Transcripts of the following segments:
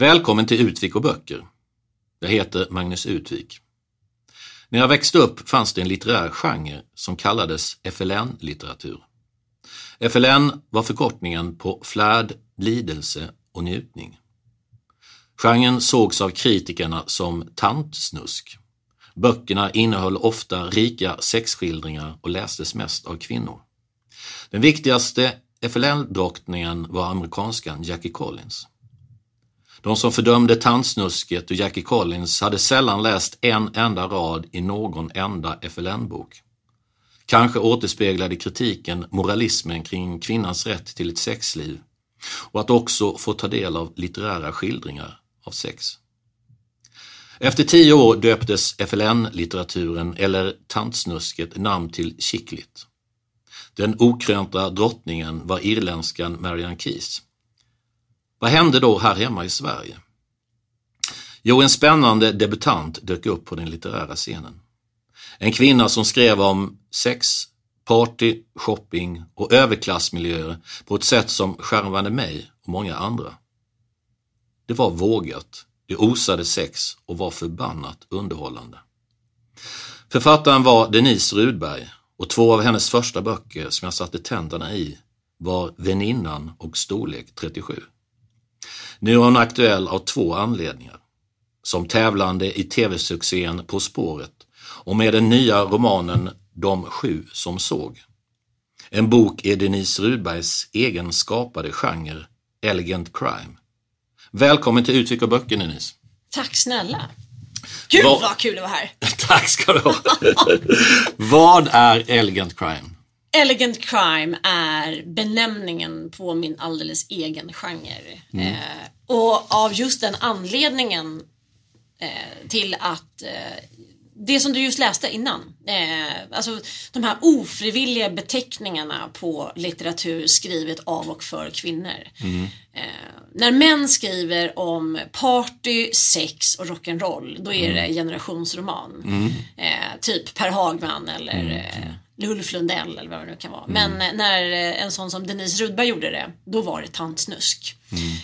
Välkommen till Utvik och böcker. Jag heter Magnus Utvik. När jag växte upp fanns det en litterär genre som kallades FLN-litteratur. FLN var förkortningen på flärd, lidelse och njutning. Genren sågs av kritikerna som tantsnusk. Böckerna innehöll ofta rika sexskildringar och lästes mest av kvinnor. Den viktigaste FLN-drottningen var amerikanskan Jackie Collins. De som fördömde tandsnusket och Jackie Collins hade sällan läst en enda rad i någon enda FLN-bok. Kanske återspeglade kritiken moralismen kring kvinnans rätt till ett sexliv och att också få ta del av litterära skildringar av sex. Efter tio år döptes FLN-litteraturen, eller tantsnusket, namn till Chicklit. Den okrönta drottningen var irländskan Marianne Keyes. Vad hände då här hemma i Sverige? Jo, en spännande debutant dök upp på den litterära scenen. En kvinna som skrev om sex, party, shopping och överklassmiljöer på ett sätt som skärmade mig och många andra. Det var vågat, det osade sex och var förbannat underhållande. Författaren var Denise Rudberg och två av hennes första böcker som jag satte tänderna i var Väninnan och Storlek 37. Nu är hon aktuell av två anledningar. Som tävlande i tv-succén På spåret och med den nya romanen De sju som såg. En bok i Denise Rudbergs egen skapade genre Elegant crime. Välkommen till Utvik och böcker Denise. Tack snälla. Gud Vad- vad kul att vara här. Tack ska du ha. Vad är Elegant crime? Elegant crime är benämningen på min alldeles egen genre. Mm. Eh, och av just den anledningen eh, till att eh, det som du just läste innan, eh, alltså de här ofrivilliga beteckningarna på litteratur skrivet av och för kvinnor. Eh, när män skriver om party, sex och rock'n'roll, då är det generationsroman. Eh, typ Per Hagman eller eh, Ulf Lundell eller vad det nu kan vara. Men eh, när eh, en sån som Denise Rudberg gjorde det, då var det tantsnusk.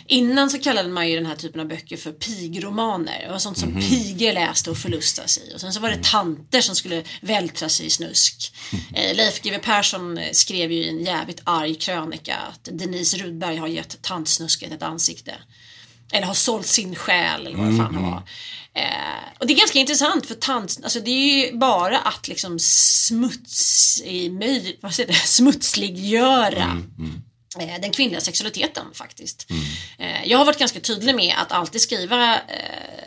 Innan så kallade man ju den här typen av böcker för pigromaner. Det var sånt som pigor läste och förlustade sig i. Och sen så var det tanter som skulle vältra sig i snusk. Eh, Leif GW Persson eh, skrev ju i en jävligt arg krönika att Denise Rudberg har gett tantsnusket ett ansikte. Eller har sålt sin själ eller vad det fan han var. Eh, och det är ganska intressant för tant, alltså det är ju bara att liksom smuts i möj, vad säger det, smutsliggöra eh, den kvinnliga sexualiteten faktiskt. Eh, jag har varit ganska tydlig med att alltid skriva eh,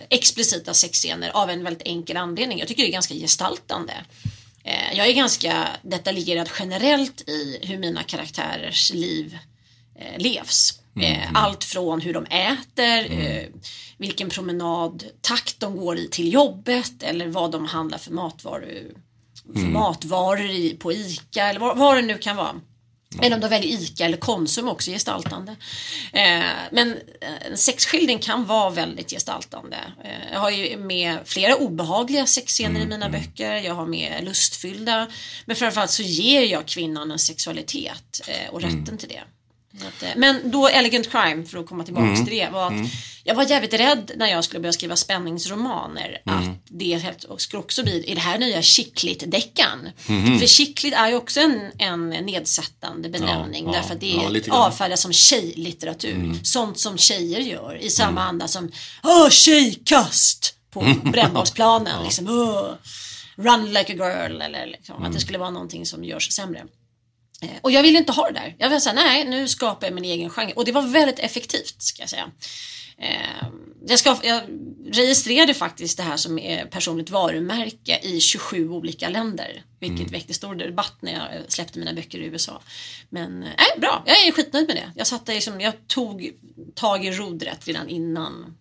explicita sexscener av en väldigt enkel anledning. Jag tycker det är ganska gestaltande. Jag är ganska detaljerad generellt i hur mina karaktärers liv levs. Eh, allt från hur de äter, eh, vilken promenadtakt de går i till jobbet eller vad de handlar för matvaror, för matvaror i, på ICA eller vad, vad det nu kan vara. Eller om de väljer ICA eller Konsum också gestaltande. Eh, men en sexskildring kan vara väldigt gestaltande. Eh, jag har ju med flera obehagliga sexscener i mina böcker. Jag har med lustfyllda. Men framförallt så ger jag kvinnan en sexualitet eh, och rätten till det. Att, eh, Men då Elegant Crime, för att komma tillbaka till det, var att jag var jävligt rädd när jag skulle börja skriva spänningsromaner att det skulle också bli i det här nya chicklit-deckan. För chicklit är ju också en, en nedsättande benämning Ja, ja, därför att det ja, är avfärdas som tjejlitteratur. Sånt som tjejer gör i samma anda som Åh, tjejkast! på brännbollsplanen. liksom, Åh, run like a girl. Eller liksom, att det skulle vara någonting som görs sämre. Eh, Och jag ville inte ha det där. Jag ville säga nej, nu skapar jag min egen genre. Och det var väldigt effektivt ska jag säga. Eh, Jag, ska, jag registrerade faktiskt det här som är personligt varumärke i 27 olika länder. Vilket väckte stor debatt när jag släppte mina böcker i USA. Men eh, nej, bra. Jag är skitnöjd med det. Jag, satte liksom, jag tog tag i rodret redan innan.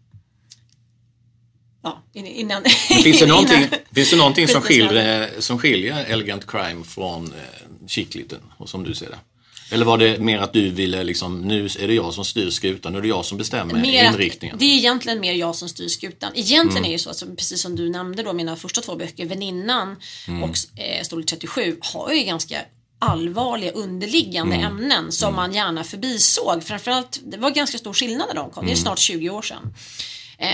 Ja, in- innan. Finns det någonting, innan- finns det någonting som, skiljer, som skiljer Elegant Crime från eh, Chickliten, och som du ser det? Eller var det mer att du ville liksom, nu är det jag som styr skutan, nu är det jag som bestämmer Mer att- inriktningen? Det är egentligen mer jag som styr skutan. Egentligen är det så, att, precis som du nämnde då, mina första två böcker, Väninnan och eh, Storlek 37, har ju ganska allvarliga underliggande ämnen som man gärna förbisåg. Framförallt, det var ganska stor skillnad när de kom, det är snart 20 år sedan. Eh,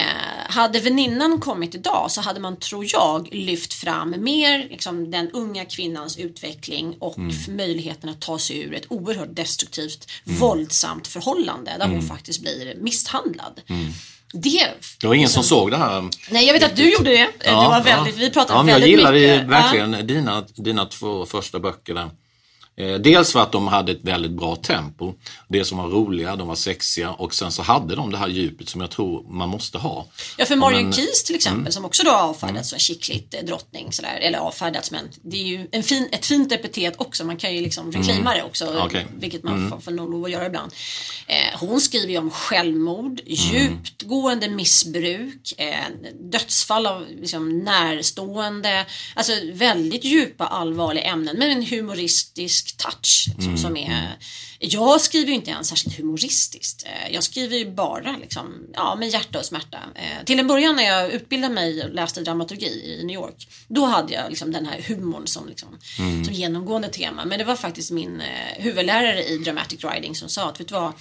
hade väninnan kommit idag så hade man, tror jag, lyft fram mer liksom, den unga kvinnans utveckling och f- möjligheten att ta sig ur ett oerhört destruktivt, våldsamt förhållande där hon faktiskt blir misshandlad. Det, Det var ingen som såg det här. Nej, jag vet att du gjorde det. det var väldigt, Vi pratade ja, men väldigt Jag gillade mycket. verkligen dina, dina två första böcker där. Eh, Dels för att de hade ett väldigt bra tempo. Det som var roliga, de var sexiga och sen så hade de det här djupet som jag tror man måste ha. Ja, för Marion Keys till exempel Mm. som också då har avfärdats som chickligt eh, drottning sådär, eller avfärdats men det är ju en fin, ett fint epitet också, man kan ju liksom reclaima det också, Mm. Okej. vilket man får, får nog lov att göra ibland. Eh, hon skriver ju om självmord, djupgående missbruk, eh, dödsfall av liksom, närstående, alltså väldigt djupa allvarliga ämnen men en humoristisk touch liksom, som är jag skriver ju inte ens särskilt humoristiskt. Eh, Jag skriver ju bara liksom, ja, med hjärta och smärta. Eh, Till en början när jag utbildade mig och läste dramaturgi i New York, då hade jag liksom den här humorn som, liksom, som genomgående tema. Men det var faktiskt min eh, huvudlärare i dramatic writing som sa att, vet du vad,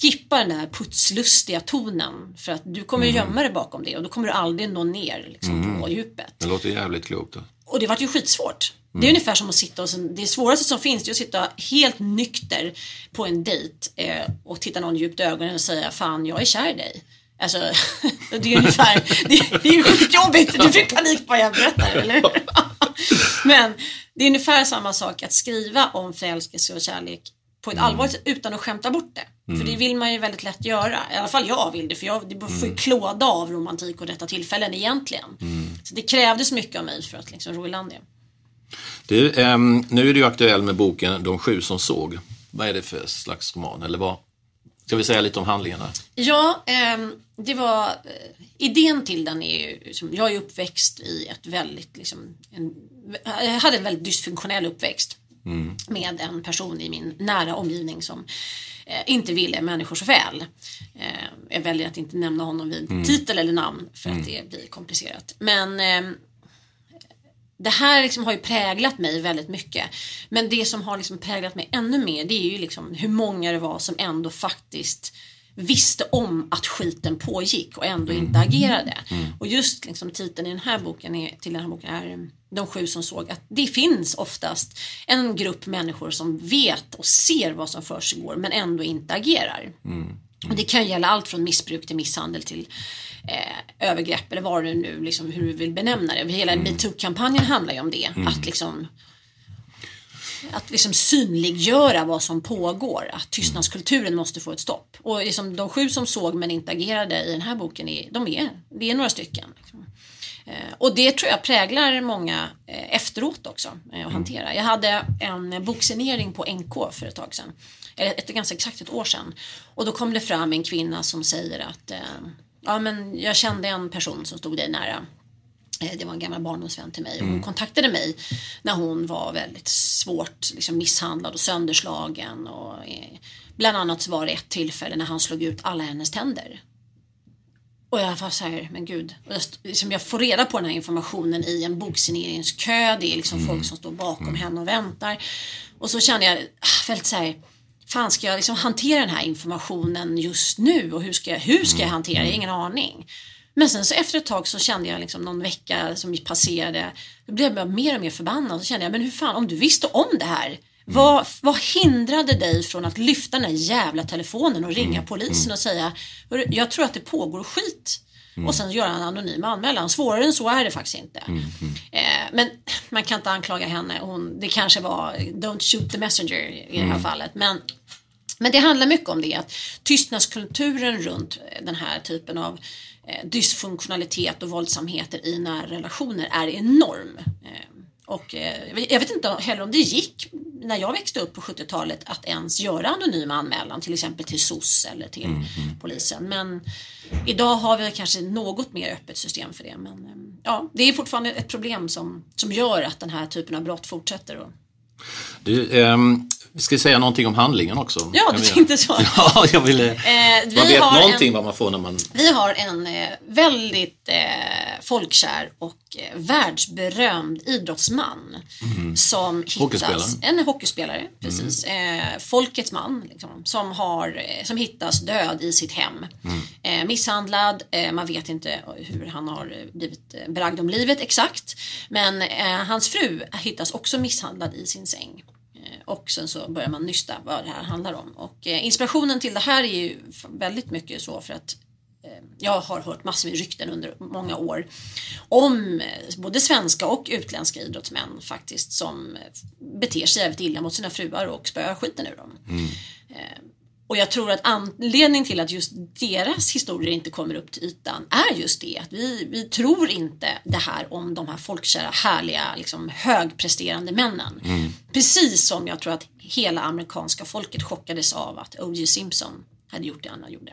skippa den där putslustiga tonen för att du kommer ju gömma dig bakom det och då kommer du aldrig nå ner liksom, på djupet. Det låter jävligt klokt. Och det var ju skitsvårt. Det är ungefär som att sitta och det svåraste som finns det är att sitta helt nykter på en dejt eh, och titta någon djupt i ögonen och säga fan jag är kär i dig. Alltså det är ungefär, det, är ju skitjobbigt, du fick panik på vad jag berättar eller hur? Men det är ungefär samma sak att skriva om förälskelse och kärlek på ett allvarligt sätt utan att skämta bort det. För det vill man ju väldigt lätt göra. I alla fall jag vill det för jag det får ju klåda av romantik och rätta tillfällen egentligen. Så det krävdes mycket av mig för att liksom ro i land det. Du, ehm, nu är du aktuell med boken De sju som såg. Vad är det för slags roman? Eller vad? Ska vi säga lite om handlingarna? Ja, ehm, det var... Eh, idén till den är ju... Liksom, jag är uppväxt i ett väldigt... Liksom, en, jag hade en väldigt dysfunktionell uppväxt. Med en person i min nära omgivning som eh, inte ville människor så väl. Eh, jag väljer att inte nämna honom vid titel eller namn för att det blir komplicerat. Men ehm, det här liksom har ju präglat mig väldigt mycket. Men det som har liksom präglat mig ännu mer det är ju liksom hur många det var som ändå faktiskt visste om att skiten pågick och ändå inte agerade. Och just liksom titeln i den här boken är, till den här boken är um, De sju som såg att det finns oftast en grupp människor som vet och ser vad som försiggår men ändå inte agerar. Och det kan gälla allt från missbruk till misshandel till eh, övergrepp eller vad det nu liksom, hur du vill benämna det. Hela metoo-kampanjen handlar ju om det. Att liksom att liksom synliggöra vad som pågår, att tystnadskulturen måste få ett stopp. Och liksom de sju som såg men inte agerade i den här boken, är, de är, det är några stycken. Liksom. Eh, och det tror jag präglar många eh, efteråt också eh, att hantera. Jag hade en boksignering på NK för ett tag sedan, ett, ganska exakt ett år sedan. Och då kom det fram en kvinna som säger att ja, men jag kände en person som stod dig nära. Det var en gammal barndomsvän till mig och hon kontaktade mig när hon var väldigt svårt liksom, misshandlad och sönderslagen. Och, bland annat så var det ett tillfälle när han slog ut alla hennes tänder. Och jag var så här, men gud. Och jag, liksom jag får reda på den här informationen i en boksigneringsskö. Det är liksom folk som står bakom henne och väntar. Och så kände jag ah, väldigt så här, fan ska jag liksom hantera den här informationen just nu och hur ska jag, hur ska jag Mm. hantera det? Ingen aning. Men sen så efter ett tag så kände jag liksom någon vecka som passerade, då blev jag mer och mer förbannad. Så kände jag, men hur fan, om du visste om det här, vad, vad hindrade dig från att lyfta den här jävla telefonen och ringa polisen och säga, "Hörru, jag tror att det pågår skit. Och sen göra en anonym anmälan. Svårare än så är det faktiskt inte. Eh, men man kan inte anklaga henne. Hon, det kanske var don't shoot the messenger i det här fallet. Men men det handlar mycket om det att tystnadskulturen runt den här typen av eh, dysfunktionalitet och våldsamheter i nära relationer är enorm. Eh, och eh, jag vet inte heller om det gick när jag växte upp på 70-talet att ens göra anonym anmälan till exempel till SOS eller till polisen. Men idag har vi kanske något mer öppet system för det. Men eh, ja, det är fortfarande ett problem som, som gör att den här typen av brott fortsätter. Du, ehm, vi ska säga någonting om handlingen också. Ja, Kan du tänkte så. Ja, jag ville... Eh, vi man vet någonting en- vad man får när man... Vi har en eh, väldigt eh, folkkär och eh, världsberömd idrottsman som hittas. Hockeyspelare. En hockeyspelare, precis. Eh, folkets man, liksom, som, har, eh, som hittas död i sitt hem. Eh, misshandlad, eh, man vet inte hur han har blivit bragd om livet exakt. Men hans fru hittas också misshandlad i sin säng. Eh, Och sen så börjar man nysta vad det här handlar om. Och eh, inspirationen till det här är ju väldigt mycket så för att eh, jag har hört massor med rykten under många år om både svenska och utländska idrottsmän faktiskt som beter sig jävligt illa mot sina fruar och spöar skiten ur dem. Eh, Och jag tror att anledningen till att just deras historier inte kommer upp till ytan är just det att vi, vi tror inte det här om de här folkkära, härliga, liksom högpresterande männen. Precis som jag tror att hela amerikanska folket chockades av att O.J. Simpson hade gjort det han gjorde.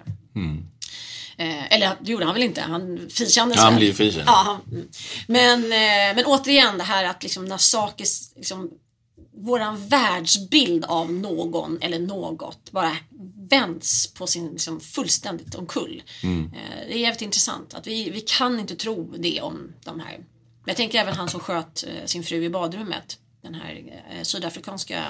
Eh, eller det gjorde han väl inte, han frikändes Ja, han blev frikänd. Ja, han, mm. men, eh, men återigen det här att liksom när saker, liksom, våran världsbild av någon eller något bara vänds på sin liksom, fullständigt omkull. Eh, det är jävligt intressant att vi, vi kan inte tro det om de här. Men jag tänker även han som sköt eh, sin fru i badrummet. Den här eh, sydafrikanska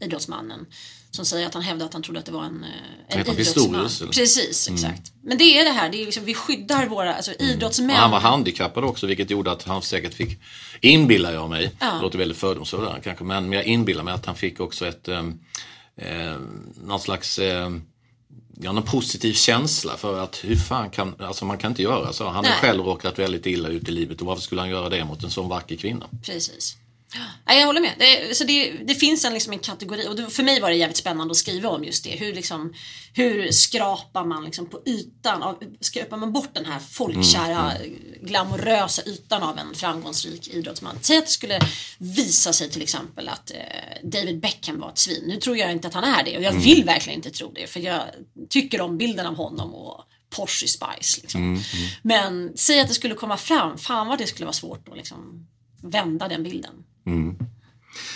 idrottsmannen. Som säger att han hävdade att han trodde att det var en, en idrottsman. Eller? Precis, exakt. Men det är det här, det är liksom, vi skyddar våra alltså, idrottsmän. Och han var handikappad också vilket gjorde att han säkert fick, inbillar jag mig, det låter väldigt fördomsfullt kanske, men jag inbillar mig att han fick också ett, eh, eh, någon slags eh, Ja, någon positiv känsla för att hur fan kan, alltså man kan inte göra så. Han har själv råkat väldigt illa ut i livet och varför skulle han göra det mot en sån vacker kvinna? Precis. Ja, jag håller med. Det, så det, det finns en, liksom en kategori och det, för mig var det jävligt spännande att skriva om just det. Hur, liksom, hur skrapar man liksom på ytan, av, skrapar man bort den här folkkära, glamorösa ytan av en framgångsrik idrottsman. Säg att det skulle visa sig till exempel att eh, David Beckham var ett svin. Nu tror jag inte att han är det och jag vill verkligen inte tro det för jag tycker om bilden av honom och Porsche Spice. Liksom. Men säg att det skulle komma fram, fan vad det skulle vara svårt att liksom vända den bilden.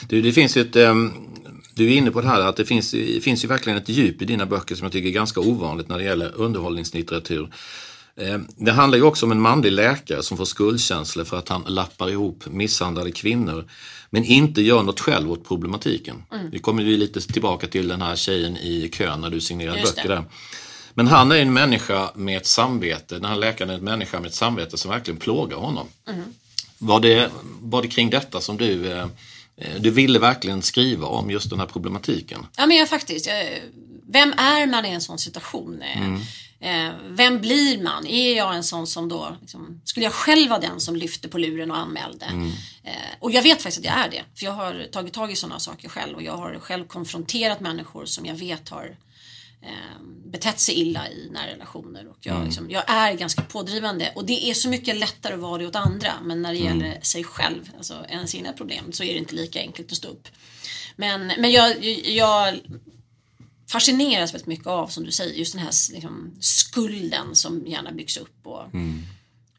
Du, det finns ju ett, ehm, du är inne på det här att det finns, det finns ju verkligen ett djup i dina böcker som jag tycker är ganska ovanligt när det gäller underhållningslitteratur. Ehm, Det handlar ju också om en manlig läkare som får skuldkänslor för att han lappar ihop misshandlade kvinnor men inte gör något själv åt problematiken. Vi kommer ju lite tillbaka till den här tjejen i kön när du signerar Just böcker där. Men han är en människa med ett samvete, den här läkaren är en människa med ett samvete som verkligen plågar honom. Var, det, var det kring detta som du, eh, eh, du ville verkligen skriva om just den här problematiken? Ja men jag faktiskt, vem är man i en sån situation? Eh, Eh, vem blir man? Är jag en sån som då, liksom, skulle jag själv vara den som lyfte på luren och anmälde? Eh, och jag vet faktiskt att jag är det, för jag har tagit tag i sådana saker själv och jag har själv konfronterat människor som jag vet har eh, betett sig illa i nära relationer. Och jag, liksom, jag är ganska pådrivande och det är så mycket lättare att vara det åt andra men när det gäller sig själv, alltså ens egna problem, så är det inte lika enkelt att stå upp. Men, men jag, jag fascineras väldigt mycket av, som du säger, just den här liksom, skulden som gärna byggs upp. Och,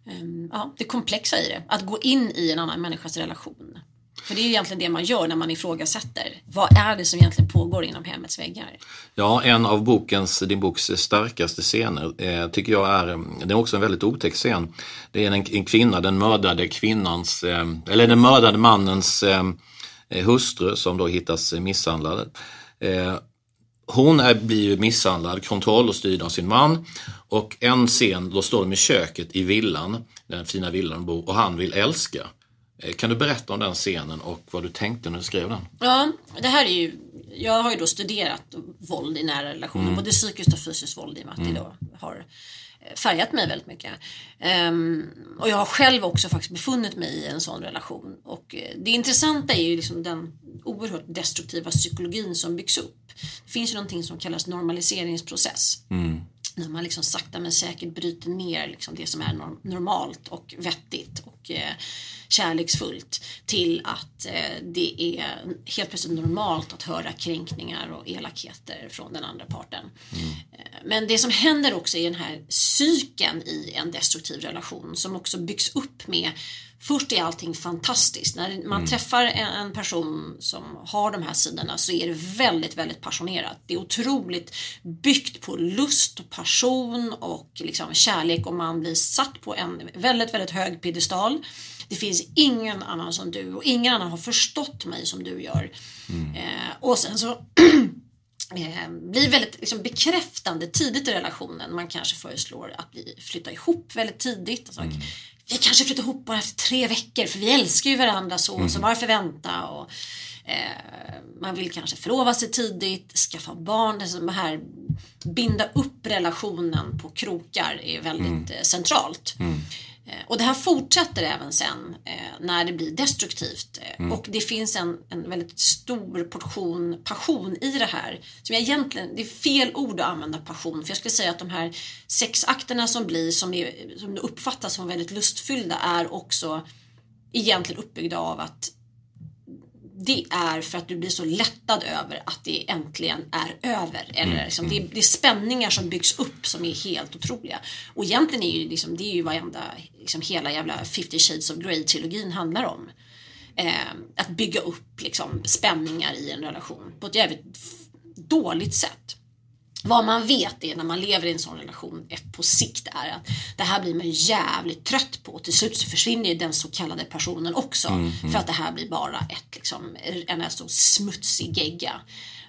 ehm, ja, det komplexa i det, att gå in i en annan människas relation. För det är ju egentligen det man gör när man ifrågasätter. Vad är det som egentligen pågår inom hemmets väggar? Ja, en av bokens, din boks eh, starkaste scener eh, tycker jag är, mm, det är också en väldigt otäck scen. Det är en, en kvinna, den mördade kvinnans, eh, eller den mördade mannens eh, hustru som då hittas misshandlad. Eh, hon är, blir ju misshandlad, kontroll och styrd av sin man. Och en scen, då står de i köket i villan, den fina villan de bor, och han vill älska. Eh, Kan du berätta om den scenen och vad du tänkte när du skrev den? Ja, det här är ju, jag har ju då studerat våld i nära relationer, både psykiskt och fysiskt våld i och med att det då har eh, färgat mig väldigt mycket. Ehm, och jag har själv också faktiskt befunnit mig i en sån relation. Och eh, det intressanta är ju liksom den oerhört destruktiva psykologin som byggs upp. Det finns ju någonting som kallas normaliseringsprocess. När man liksom sakta men säkert bryter ner liksom det som är norm- normalt och vettigt och kärleksfullt till att eh, det är helt plötsligt normalt att höra kränkningar och elakheter från den andra parten. Eh, Men det som händer också i den här cykeln i en destruktiv relation som också byggs upp med Först är allting fantastiskt. När man träffar en, en person som har de här sidorna så är det väldigt, väldigt passionerat. Det är otroligt byggt på lust och passion och liksom kärlek och man blir satt på en väldigt, väldigt hög piedestal. Det finns ingen annan som du och ingen annan har förstått mig som du gör. Eh, och sen så eh, blir väldigt liksom, bekräftande tidigt i relationen. Man kanske föreslår att vi flyttar ihop väldigt tidigt. Alltså, Vi kanske flyttar ihop bara efter tre veckor för vi älskar ju varandra så, så varför vänta? Och, eh, man vill kanske förlova sig tidigt, skaffa barn. Alltså, det här, binda upp relationen på krokar är väldigt eh, centralt. Eh, Och det här fortsätter även sen eh, när det blir destruktivt. Eh, Och det finns en, en väldigt stor portion passion i det här. Som jag egentligen, det är fel ord att använda passion. För jag skulle säga att de här sexakterna som blir, som, är, som uppfattas som väldigt lustfyllda är också egentligen uppbyggda av att det är för att du blir så lättad över att det äntligen är över. Eller liksom, det, är, det är spänningar som byggs upp som är helt otroliga. Och egentligen är ju liksom, det är ju varenda, liksom hela jävla 50 shades of Grey-trilogin handlar om. Eh, att bygga upp liksom, spänningar i en relation på ett jävligt dåligt sätt. Vad man vet är när man lever i en sån relation på sikt är att det här blir man jävligt trött på. Till slut så försvinner ju den så kallade personen också. För att det här blir bara ett, liksom, en stor smutsig gegga.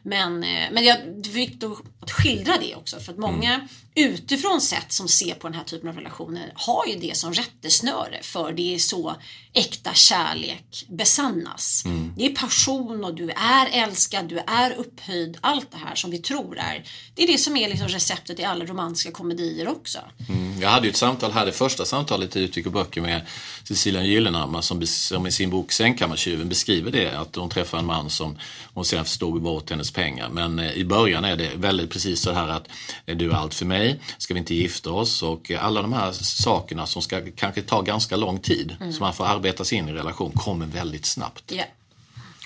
Men, eh, men jag det är viktigt att skildra det också för att många utifrån sett som ser på den här typen av relationer har ju det som rättesnöre för det är så äkta kärlek besannas. Det är passion och du är älskad, du är upphöjd, allt det här som vi tror är. Det är det som är liksom receptet i alla romantiska komedier också. Mm, Jag hade ju ett samtal här, det första samtalet i Utvik och böcker med Cecilia Gyllenhammar som, som i sin bok Sängkammartjuven beskriver det. Att hon träffar en man som hon sen förstod var åt hennes pengar. Men eh, i början är det väldigt precis så här att eh, du är allt för mig, ska vi inte gifta oss? Och eh, alla de här sakerna som ska kanske ta ganska lång tid, som man får arbeta sig in i relation, kommer väldigt snabbt. Ja.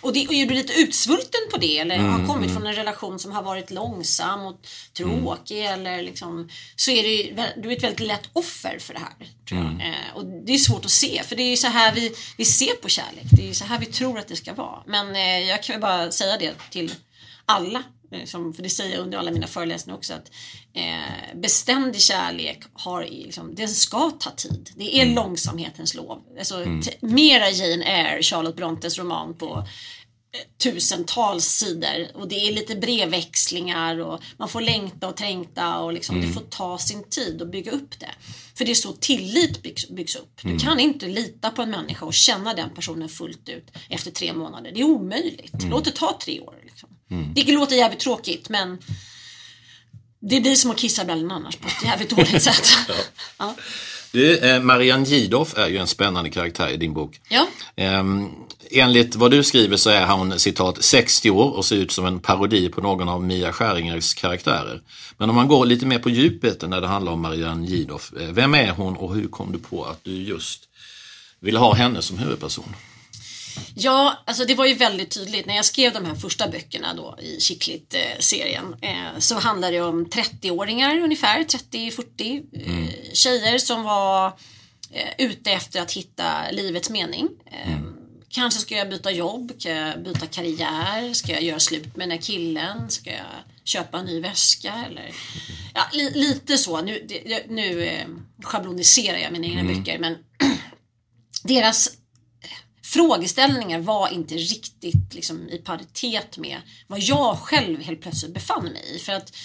Och, det, och är du lite utsvulten på det eller har kommit från en relation som har varit långsam och tråkig eller liksom så är det du är ett väldigt lätt offer för det här. Jag. Eh, och det är svårt att se för det är ju så här vi, vi ser på kärlek. Det är ju så här vi tror att det ska vara. Men eh, jag kan väl bara säga det till alla. eh, Som, för det säger jag under alla mina föreläsningar också att eh, beständig kärlek har liksom, den ska ta tid. Det är långsamhetens lov. Alltså, t- mera Jane Eyre, Charlotte Brontes roman på tusentals sidor och det är lite brevväxlingar och man får längta och trängta och liksom det får ta sin tid att bygga upp det. För det är så tillit byggs, byggs upp. Du kan inte lita på en människa och känna den personen fullt ut efter tre månader. Det är omöjligt. Låt det ta tre år. Liksom. Det låter jävligt tråkigt men det blir som att kissa brallorna annars på ett jävligt dåligt sätt. ja. Du, eh, Marianne Gidoff är ju en spännande karaktär i din bok. Ja. Ehm, enligt vad du skriver så är hon citat 60 år och ser ut som en parodi på någon av Mia Skäringers karaktärer. Men om man går lite mer på djupet när det handlar om Marianne Gidoff. eh, Vem är hon och hur kom du på att du just vill ha henne som huvudperson? Ja, alltså det var ju väldigt tydligt. När jag skrev de här första böckerna då i Chicklit-serien eh, så handlade det om 30-åringar ungefär, 30-40 eh, tjejer som var eh, ute efter att hitta livets mening. Eh, Kanske ska jag byta jobb, ska jag byta karriär, ska jag göra slut med den här killen, ska jag köpa en ny väska eller ja, li, lite så. Nu, det, nu eh, schabloniserar jag mina egna böcker men deras frågeställningar var inte riktigt liksom, i paritet med vad jag själv helt plötsligt befann mig i. För att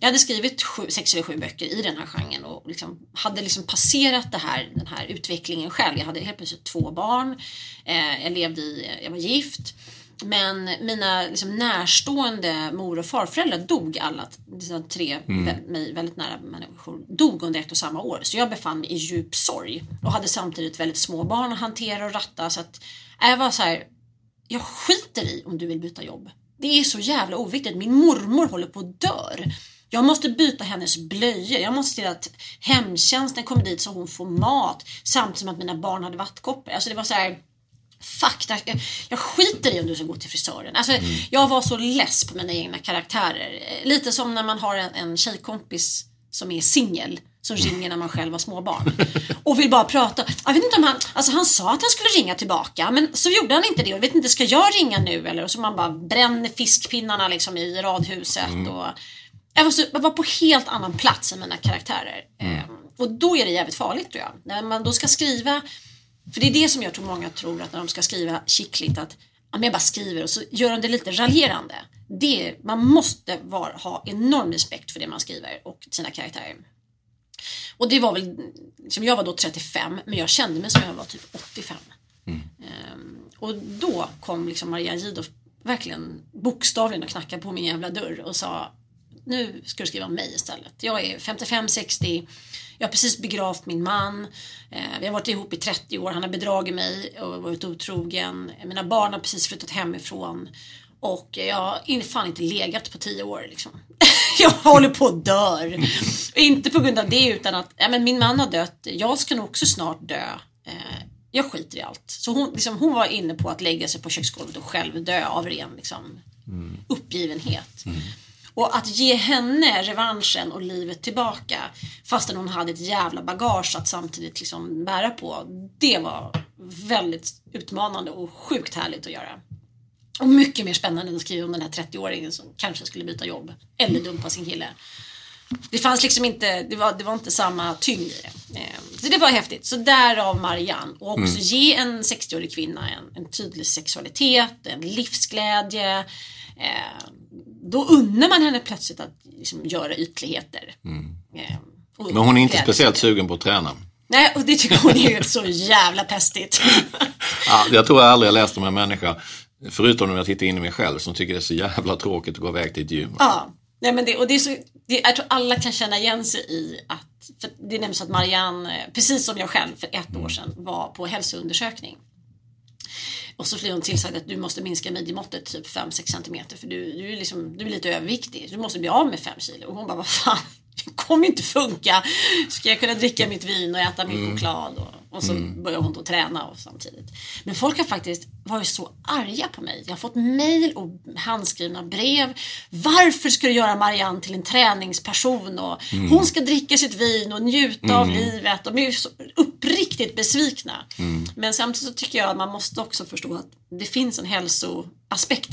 jag hade skrivit sju, sex eller sju böcker i den här genren och liksom hade liksom passerat det här, den här utvecklingen själv. Jag hade helt plötsligt två barn, eh, jag levde i, jag var gift. Men mina liksom, närstående mor och farföräldrar dog alla, liksom, tre mig väldigt nära människor, dog under ett och samma år. Så jag befann mig i djup sorg och hade samtidigt väldigt små barn att hantera och ratta. Så att jag var så här, jag skiter i om du vill byta jobb. Det är så jävla oviktigt. Min mormor håller på att dör. Jag måste byta hennes blöjor. Jag måste se till att hemtjänsten kommer dit så hon får mat samtidigt som att mina barn hade vattkoppor. Alltså det var så här Här- jag, jag skiter i om du ska gå till frisören. Alltså, Jag var så less på mina egna karaktärer. Eh, Lite som när man har en, en tjejkompis som är singel som ringer när man själv har småbarn och vill bara prata. Jag vet inte om han, alltså han sa att han skulle ringa tillbaka men så gjorde han inte det och jag vet inte, ska jag ringa nu eller? Och så man bara bränner fiskpinnarna liksom i radhuset och jag var, så, jag var på helt annan plats än mina karaktärer. Eh, och då är det jävligt farligt tror jag. När man då ska skriva för det är det som jag tror många tror att när de ska skriva kittligt att ja, men jag bara skriver och så gör de det lite raljerande. Det, man måste var, ha enorm respekt för det man skriver och sina karaktärer. Och det var väl, som jag var då 35 men jag kände mig som jag var typ 85. Ehm, och då kom liksom Marianne Jihdoff verkligen bokstavligen och knackade på min jävla dörr och sa nu ska du skriva om mig istället. Jag är 55-60, jag har precis begravt min man, eh, vi har varit ihop i 30 år, han har bedragit mig och varit otrogen, mina barn har precis flyttat hemifrån och jag har fan inte legat på 10 år liksom. jag håller på att dör. Och inte på grund av det utan att ja, men min man har dött, jag ska nog också snart dö. Eh, jag skiter i allt. Så hon, liksom, hon var inne på att lägga sig på köksgolvet och själv dö av ren liksom, uppgivenhet. Och att ge henne revanschen och livet tillbaka fastän hon hade ett jävla bagage att samtidigt liksom bära på. Det var väldigt utmanande och sjukt härligt att göra. Och mycket mer spännande än att skriva om den här 30-åringen som kanske skulle byta jobb eller dumpa sin kille. Det fanns liksom inte, det var, det var inte samma tyngd i det. Eh, Så det var häftigt. Så därav Marianne. Och också ge en 60-årig kvinna en, en tydlig sexualitet, en livsglädje. Eh, då unnar man henne plötsligt att liksom göra ytligheter. Eh, och Men hon är inte speciellt sugen på att träna. Nej, och det tycker hon är så jävla pestigt. Ja, jag tror jag aldrig har läst om en människa, förutom när jag tittar in i mig själv, som tycker det är så jävla tråkigt att gå iväg till ett gym. Ja, nej men det, och det är så, det, jag tror alla kan känna igen sig i att, det är nämligen så att Marianne, precis som jag själv för ett år sedan, var på hälsoundersökning. Och så blir hon tillsagd att du måste minska midjemåttet typ 5-6 centimeter för du, du, är liksom, du är lite överviktig. Du måste bli av med 5 kilo. Och hon bara, vad fan, kommer inte funka. Ska jag kunna dricka mitt vin och äta min choklad? Och, och så börjar hon då träna och samtidigt. Men folk har faktiskt varit så arga på mig. Jag har fått mejl och handskrivna brev. Varför ska du göra Marianne till en träningsperson? Och Hon ska dricka sitt vin och njuta av livet. De är ju så uppriktigt besvikna. Men samtidigt så tycker jag att man måste också förstå att det finns en hälsoaspekt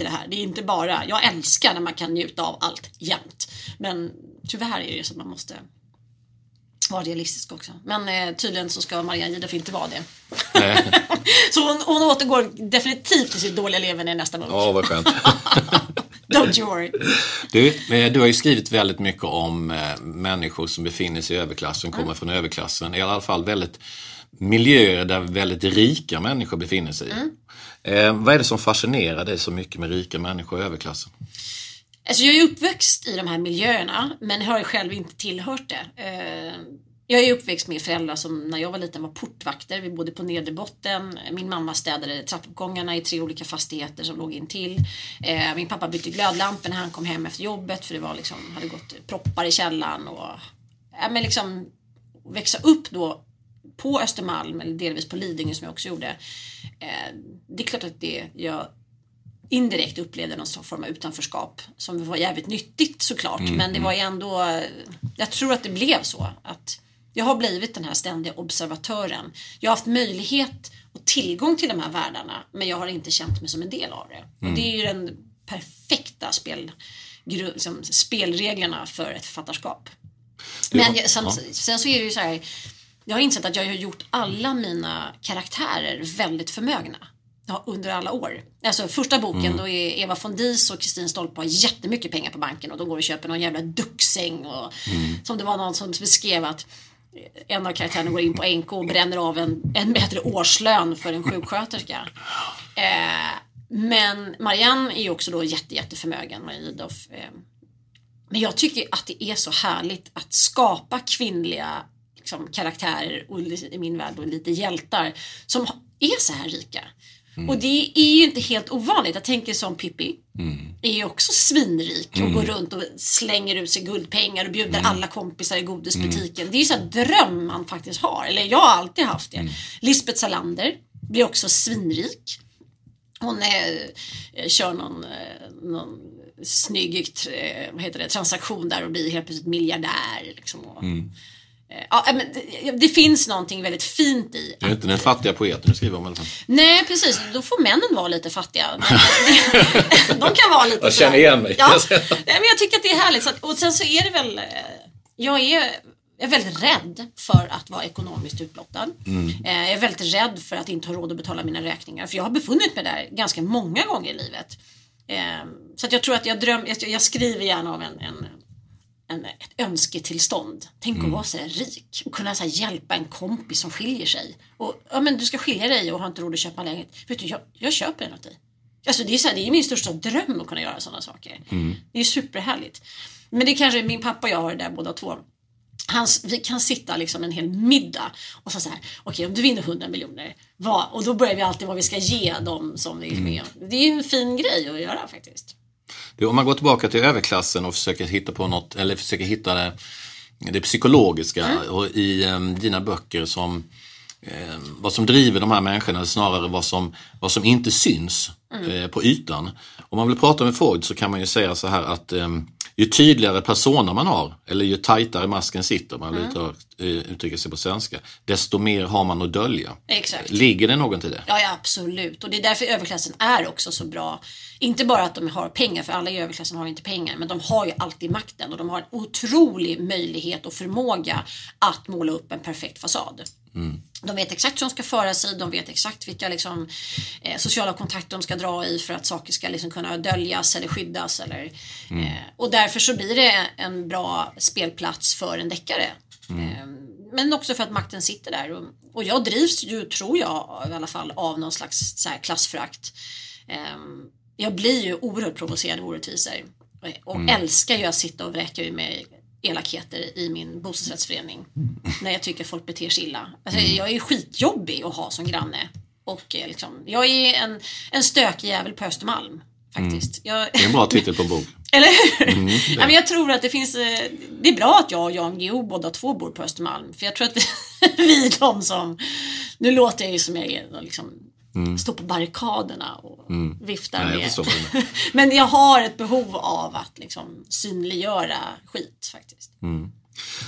i det här. Det är inte bara, jag älskar när man kan njuta av allt jämt. Men tyvärr är det så att man måste vara realistisk också. Men eh, tydligen så ska Marianne Jihdoff inte vara det. så hon, hon återgår definitivt till sitt dåliga leverne i nästa bok. Ja, vad skönt. Don't you worry. Du, eh, du har ju skrivit väldigt mycket om eh, människor som befinner sig i överklassen, kommer från överklassen. I alla fall väldigt miljöer där väldigt rika människor befinner sig i. Eh, vad är det som fascinerar dig så mycket med rika människor i överklassen? Alltså jag är uppväxt i de här miljöerna men har själv inte tillhört det. Eh, Jag är uppväxt med föräldrar som när jag var liten var portvakter. Vi bodde på nederbotten. Min mamma städade trappuppgångarna i tre olika fastigheter som låg intill. Eh, Min pappa bytte glödlampor när han kom hem efter jobbet för det var liksom, hade gått proppar i källaren. Och, ja, men liksom, växa upp då på Östermalm eller delvis på Lidingö som jag också gjorde. Eh, det är klart att det jag indirekt upplevde någon form av utanförskap som var jävligt nyttigt såklart. Men det var ju ändå, jag tror att det blev så att jag har blivit den här ständiga observatören. Jag har haft möjlighet och tillgång till de här världarna men jag har inte känt mig som en del av det. Och det är ju den perfekta spel, liksom, spelreglerna för ett författarskap. Men jag, sen, sen så är det ju så här, jag har insett att jag har gjort alla mina karaktärer väldigt förmögna. under alla år. Alltså första boken då är Eva von Dies och Kristin Stolpe har jättemycket pengar på banken och de går och köper någon jävla ducksäng och som det var någon som beskrev att en av karaktärerna går in på NK och bränner av en, en bättre årslön för en sjuksköterska. Eh, men Marianne är ju också då jätte, jätteförmögen, Marie Nidhoff. Eh. Men jag tycker att det är så härligt att skapa kvinnliga liksom, karaktärer och i min värld då lite hjältar som är så här rika. Och det är ju inte helt ovanligt. Jag tänker som Pippi. Är ju också svinrik och går runt och slänger ut sig guldpengar och bjuder alla kompisar i godisbutiken. Det är ju så här dröm man faktiskt har. Eller jag har alltid haft det. Lisbeth Salander blir också svinrik. Hon eh, kör någon, eh, någon snygg eh, vad heter det, transaktion där och blir helt plötsligt miljardär. Liksom, och, ja, men det, det finns någonting väldigt fint i Det är inte den fattiga poeten du skriver om i alla fall. Nej precis, då får männen vara lite fattiga. De kan vara lite Jag känner igen mig, Ja. Nej, men jag tycker att det är härligt. Så att, och sen så är det väl, eh, jag är, jag är väldigt rädd för att vara ekonomiskt utblottad. Mm. Eh, Jag är väldigt rädd för att inte ha råd att betala mina räkningar. För jag har befunnit mig där ganska många gånger i livet. Eh, Så att jag tror att jag drömmer, jag, skriver gärna av en, en en, ett önsketillstånd. Tänk Mm. att vara så här rik och kunna så hjälpa en kompis som skiljer sig. Och, ja, men du ska skilja dig och har inte råd att köpa en lägenhet. Vet du, jag, jag köper en åt dig. Alltså, det, är så här, det är min största dröm att kunna göra sådana saker. Mm. Det är superhärligt. Men det kanske min pappa och jag har det där båda två. Hans, vi kan sitta liksom en hel middag och så, så här, okej om du vinner 100 miljoner, vad? Och då börjar vi alltid vad vi ska ge dem som vi är med. Det är ju en fin grej att göra faktiskt. Du, om man går tillbaka till överklassen och försöker hitta på något, eller försöker hitta det, det psykologiska Mm. och i eh, dina böcker som eh, vad som driver de här människorna, snarare vad som, vad som inte syns Mm. eh, på ytan. Om man vill prata med Freud så kan man ju säga så här att eh, ju tydligare personer man har, eller ju tajtare masken sitter, man Mm. eh, uttrycka sig på svenska, desto mer har man att dölja. Exakt. Ligger det något i det? Ja, ja, absolut. Och det är därför överklassen är också så bra. Inte bara att de har pengar, för alla i överklassen har inte pengar, men de har ju alltid makten och de har en otrolig möjlighet och förmåga att måla upp en perfekt fasad. De vet exakt hur de ska föra sig, de vet exakt vilka liksom, eh, sociala kontakter de ska dra i för att saker ska liksom kunna döljas eller skyddas. Eller, eh, och därför så blir det en bra spelplats för en deckare. Eh, men också för att makten sitter där. Och, och jag drivs ju, tror jag i alla fall, av någon slags så klassförakt. Ehm, jag blir ju oerhört provocerad av orättvisor. Och älskar ju att sitta och vräka ur mig elakheter i min bostadsrättsförening. När jag tycker folk beter sig illa. Alltså, jag är skitjobbig att ha som granne. Och eh, liksom, jag är en, en stökig jävel på Östermalm. Faktiskt. Jag, Det är en bra titel på en bok. eller hur? ja, men jag tror att det finns, eh, det är bra att jag och Jan Guillou båda två bor på Östermalm. För jag tror att vi, vi är de som, nu låter jag ju som jag är liksom, står på barrikaderna och viftar Nej, jag med. menar. men jag har ett behov av att liksom synliggöra skit faktiskt.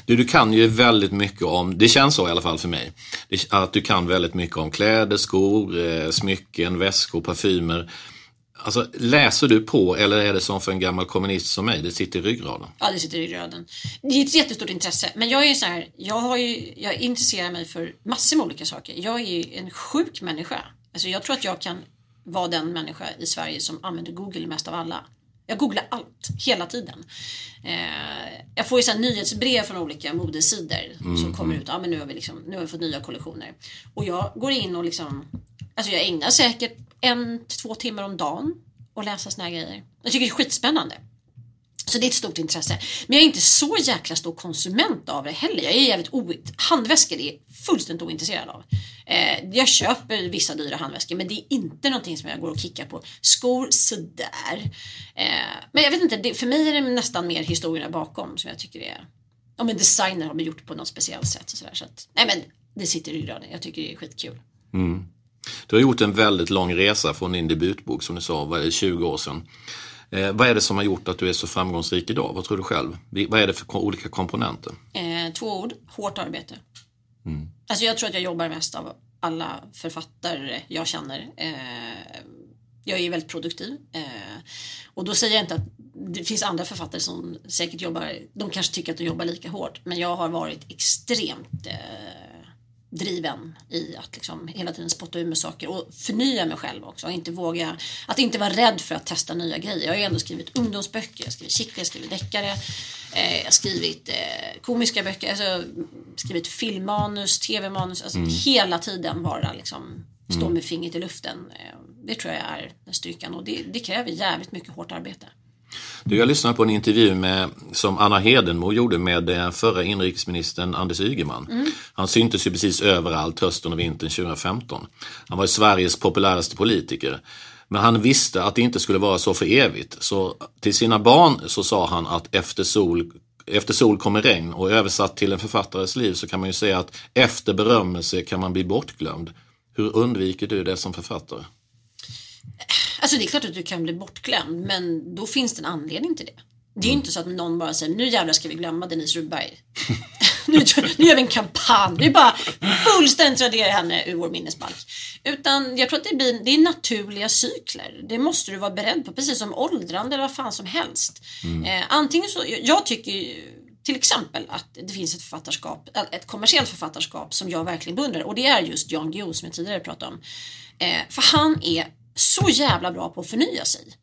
Du, du kan ju väldigt mycket om, det känns så i alla fall för mig, att du kan väldigt mycket om kläder, skor, eh, smycken, väskor, parfymer. Alltså, läser du på eller är det som för en gammal kommunist som mig, det sitter i ryggraden? Ja, det sitter i röden. Det är ett jättestort intresse. Men jag är ju så här, jag, har ju, jag intresserar mig för massor med olika saker. Jag är ju en sjuk människa. Alltså jag tror att jag kan vara den människa i Sverige som använder Google mest av alla. Jag googlar allt, hela tiden. Eh, jag får ju så här nyhetsbrev från olika modesidor som kommer ut. Ja, men nu har, vi liksom, nu har vi fått nya kollektioner. Och jag går in och liksom, alltså jag ägnar säkert en till två timmar om dagen och läsa såna här grejer. Jag tycker det är skitspännande. Så det är ett stort intresse. Men jag är inte så jäkla stor konsument av det heller. Jag är jävligt o... Handväskor är fullständigt ointresserad av. Eh, jag köper vissa dyra handväskor men det är inte någonting som jag går och kickar på. Skor, sådär. Eh, men jag vet inte, det, för mig är det nästan mer historierna bakom som jag tycker är... Om en designer har man gjort på något speciellt sätt och sådär. Så att, nej men det sitter i ryggraden. Jag tycker det är skitkul. Mm. Du har gjort en väldigt lång resa från din debutbok som du sa, vad är det, 20 år sedan. Eh, vad är det som har gjort att du är så framgångsrik idag? Vad tror du själv? Vad är det för olika komponenter? Eh, två ord, hårt arbete. Alltså jag tror att jag jobbar mest av alla författare jag känner. Eh, jag är väldigt produktiv. Eh, och då säger jag inte att det finns andra författare som säkert jobbar, de kanske tycker att de jobbar lika hårt. Men jag har varit extremt eh, driven i att liksom hela tiden spotta ur med saker och förnya mig själv också. Och inte våga, att inte vara rädd för att testa nya grejer. Jag har ju ändå skrivit ungdomsböcker, jag skrivit chick, jag skrivit deckare, eh, jag har skrivit eh, komiska böcker, alltså, skrivit filmmanus, tv-manus. Alltså hela tiden bara liksom stå med fingret i luften. Eh, det tror jag är den styrkan och det, det kräver jävligt mycket hårt arbete. Du, jag lyssnade på en intervju med, som Anna Hedenmo gjorde med eh, förra inrikesministern Anders Ygeman. Han syntes ju precis överallt hösten och vintern 2015. Han var Sveriges populäraste politiker. Men han visste att det inte skulle vara så för evigt. Så till sina barn så sa han att efter sol, efter sol kommer regn. Och översatt till en författares liv så kan man ju säga att efter berömmelse kan man bli bortglömd. Hur undviker du det som författare? Alltså det är klart att du kan bli bortglömd men då finns det en anledning till det. Det är ju inte så att någon bara säger nu jävlar ska vi glömma Denise Rubberg. nu, nu gör vi en kampanj. Vi bara fullständigt raderar henne ur vår minnesbalk. Utan jag tror att det, blir, det är naturliga cykler. Det måste du vara beredd på. Precis som åldrande eller vad fan som helst. Eh, antingen så, jag tycker ju till exempel att det finns ett författarskap, ett kommersiellt författarskap som jag verkligen beundrar och det är just Jan Guillou som jag tidigare pratade om. Eh, för han är så jävla bra på att förnya sig.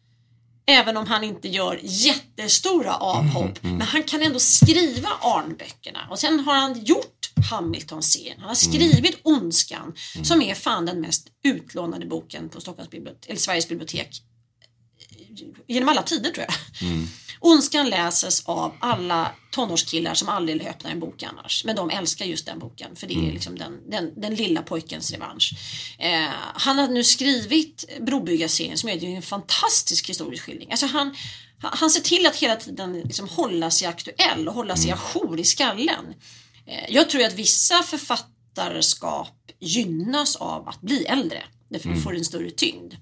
Även om han inte gör jättestora avhopp. Men han kan ändå skriva Arnböckerna. Och sen har han gjort Hamilton-serien. Han har skrivit Ondskan. Som är fan den mest utlånade boken på Stockholms bibliotek, eller Sveriges bibliotek. Genom alla tider tror jag. Ondskan läses av alla tonårskillar som aldrig öppnar en bok annars. Men de älskar just den boken för det är liksom den, den, den lilla pojkens revansch. Eh, han har nu skrivit Brobyggarserien som är en fantastisk historisk skildring. Alltså han, han ser till att hela tiden liksom hålla sig aktuell och hålla sig ajour i skallen. Eh, jag tror att vissa författarskap gynnas av att bli äldre. Därför du får en större tyngd.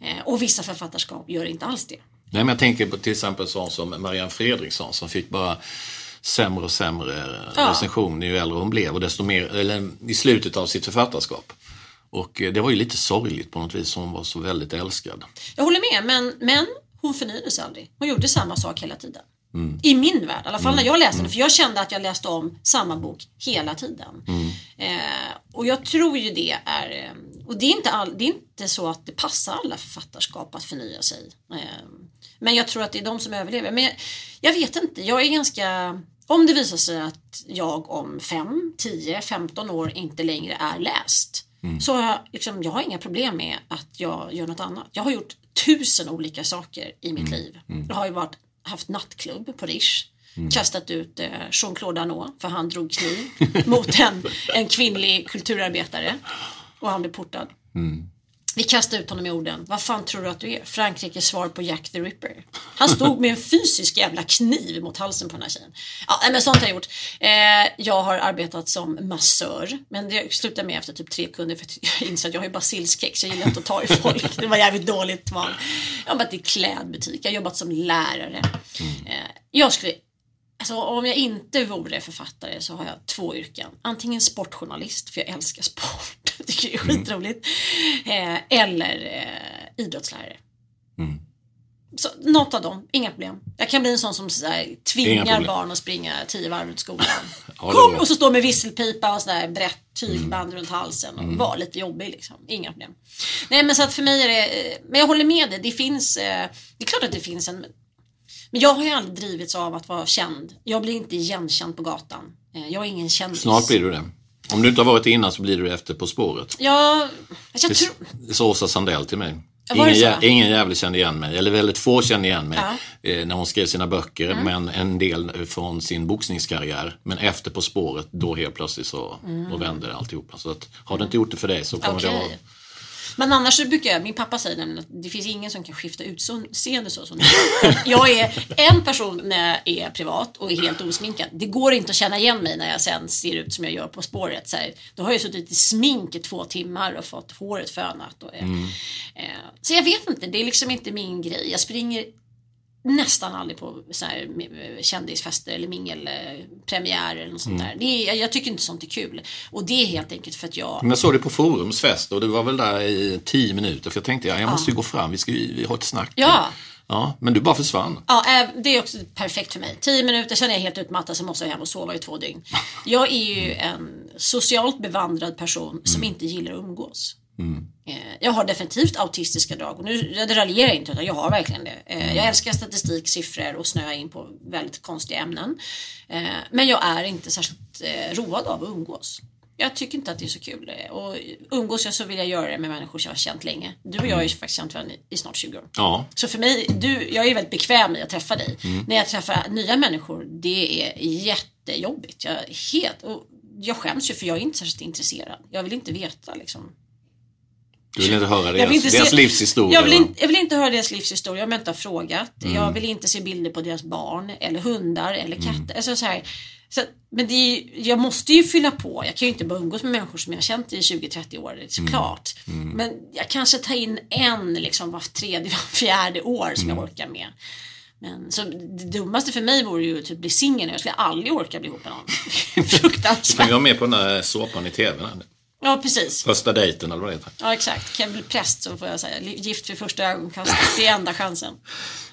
Eh, och vissa författarskap gör inte alls det. Nej, men jag tänker på till exempel sån som Marianne Fredriksson som fick bara sämre och sämre Ja. recensioner ju äldre hon blev och desto mer, eller i slutet av sitt författarskap. Och eh, det var ju lite sorgligt på något vis, hon var så väldigt älskad. Jag håller med, men, men hon förnyade sig aldrig. Hon gjorde samma sak hela tiden. I min värld, i alla fall när jag läste den. För jag kände att jag läste om samma bok hela tiden. Eh, och jag tror ju det är, eh, och det är, inte all, det är inte så att det passar alla författarskap att förnya sig. Eh, men jag tror att det är de som överlever. Men jag, jag vet inte, jag är ganska om det visar sig att jag om 5, 10, 15 år inte längre är läst. Så har jag, liksom, jag har inga problem med att jag gör något annat. Jag har gjort tusen olika saker i mitt liv. Jag har ju varit, haft nattklubb på Riche. Kastat ut eh, Jean-Claude Arnault för han drog kniv mot en, en kvinnlig kulturarbetare. Och han blev portad. Vi kastade ut honom i orden. Vad fan tror du att du är? Frankrikes svar på Jack the Ripper. Han stod med en fysisk jävla kniv mot halsen på den här tjejen. Ja, men sånt har jag gjort. Eh, jag har arbetat som massör. Men det slutade med efter typ tre kunder för jag insåg att jag har ju basilskräck så jag gillar inte att ta i folk. Det var jävligt dåligt val. Jag har jobbat i klädbutik. Jag har jobbat som lärare. Eh, jag skulle Alltså, om jag inte vore författare så har jag två yrken. Antingen sportjournalist, för jag älskar sport. Jag tycker det är skitroligt. Eh, eller eh, idrottslärare. Så, något av dem, inga problem. Jag kan bli en sån som så här, Inga tvingar barn att springa tio varv runt skolan. Ja, Kom! Och så står med visselpipa och sådär brett tygband runt halsen och var lite jobbig liksom. Inga problem. Nej men så att för mig är det, eh, men jag håller med dig. Det finns, eh, det är klart att det finns en men jag har ju aldrig drivits av att vara känd. Jag blir inte igenkänd på gatan. Eh, Jag är ingen kändis. Snart blir du det. Om du inte har varit det innan så blir du det efter På spåret. Jag, alltså jag Det tror... det sa Åsa Sandell till mig. Ja, det Ingen, jä- ingen jävel kände igen mig, eller väldigt få kände igen mig Ja. Mm. eh, när hon skrev sina böcker, men en del från sin boxningskarriär. Men efter På spåret, då helt plötsligt så då vände det alltihopa. Så att, har det inte gjort det för dig så kommer det Mm. Okej. att... Men annars så brukar jag, min pappa säger nämligen att det finns ingen som kan skifta utseende så som du. Jag är en person när jag är privat och är helt osminkad. Det går inte att känna igen mig när jag sen ser ut som jag gör på spåret. Så här, då har jag suttit i smink i två timmar och fått håret fönat. Och, eh, eh, så jag vet inte, det är liksom inte min grej. Jag springer nästan aldrig på så här, kändisfester eller mingelpremiärer eller något sånt där. Det är, jag, tycker inte sånt är kul. Och det är helt enkelt för att jag Men jag såg det på Forums fest och du var väl där i tio minuter för jag tänkte ja, jag måste ju gå fram, vi ska vi har ett snack. Ja. ja. Men du bara försvann. Ja, det är också perfekt för mig. Tio minuter, sen är jag helt utmattad, så måste jag hem och sova i två dygn. Jag är ju en socialt bevandrad person som inte gillar att umgås. Eh, Jag har definitivt autistiska drag och nu jag raljerar inte utan jag har verkligen det. Eh, Jag älskar statistik, siffror och snöa in på väldigt konstiga ämnen. Eh, Men jag är inte särskilt eh, road av att umgås. Jag tycker inte att det är så kul. Eh, Och umgås jag så vill jag göra det med människor som jag har känt länge. Du och jag har ju faktiskt känt varandra i- snart 20 år. Ja. Så för mig, du, jag är väldigt bekväm i att träffa dig. När jag träffar nya människor, det är jättejobbigt. Jag helt, och jag skäms ju för jag är inte särskilt intresserad. Jag vill inte veta liksom. Du vill inte höra deras, inte deras se- livshistoria? Jag vill, inte, jag vill inte höra deras livshistoria om jag inte har frågat. Jag vill inte se bilder på deras barn eller hundar eller katter. Alltså så här, så, men det är, ju- jag måste ju fylla på. Jag kan ju inte bara umgås med människor som jag har känt i 20-30 år såklart. Men jag kanske tar in en liksom var tredje, var fjärde år som jag orkar med. Men så det dummaste för mig vore ju att typ bli singel. Jag skulle aldrig orka bli ihop med någon. Kan Fruktansvärt. vi vara med på den där såpan i tv? Ja, precis. Första dejten eller vad det heter. Ja, exakt. Kan jag bli präst så får jag säga. Gift vid första ögonkastet. Det är enda chansen.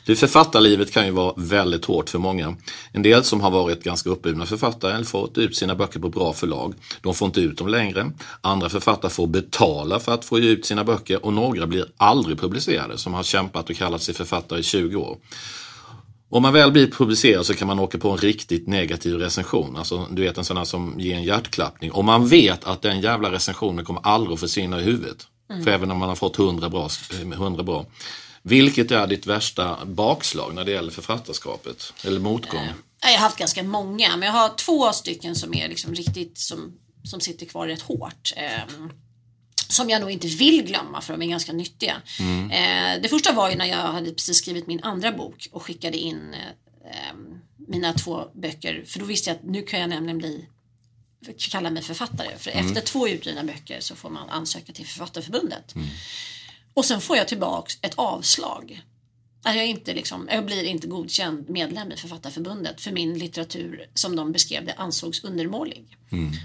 Du, författarlivet kan ju vara väldigt hårt för många. En del som har varit ganska uppburna författare fått ut sina böcker på bra förlag, de får inte ut dem längre. Andra författare får betala för att få ut sina böcker och några blir aldrig publicerade som har kämpat och kallat sig författare i 20 år. Om man väl blir publicerad så kan man åka på en riktigt negativ recension. Alltså, du vet en sån här som ger en hjärtklappning. Och man vet att den jävla recensionen kommer aldrig att försvinna i huvudet. För även om man har fått 100 bra, 100 bra. Vilket är ditt värsta bakslag när det gäller författarskapet? Eller motgång? Jag har haft ganska många, men jag har två stycken som är liksom riktigt som, som sitter kvar rätt hårt. Som jag nog inte vill glömma för de är ganska nyttiga. Eh, det första var ju när jag hade precis skrivit min andra bok och skickade in eh, ehm, mina två böcker. För då visste jag att nu kan jag nämligen bli kalla mig författare. För efter två utgivna böcker så får man ansöka till Författarförbundet. Och sen får jag tillbaks ett avslag. Jag, inte liksom, jag blir inte godkänd medlem i Författarförbundet för min litteratur som de beskrev det ansågs undermålig.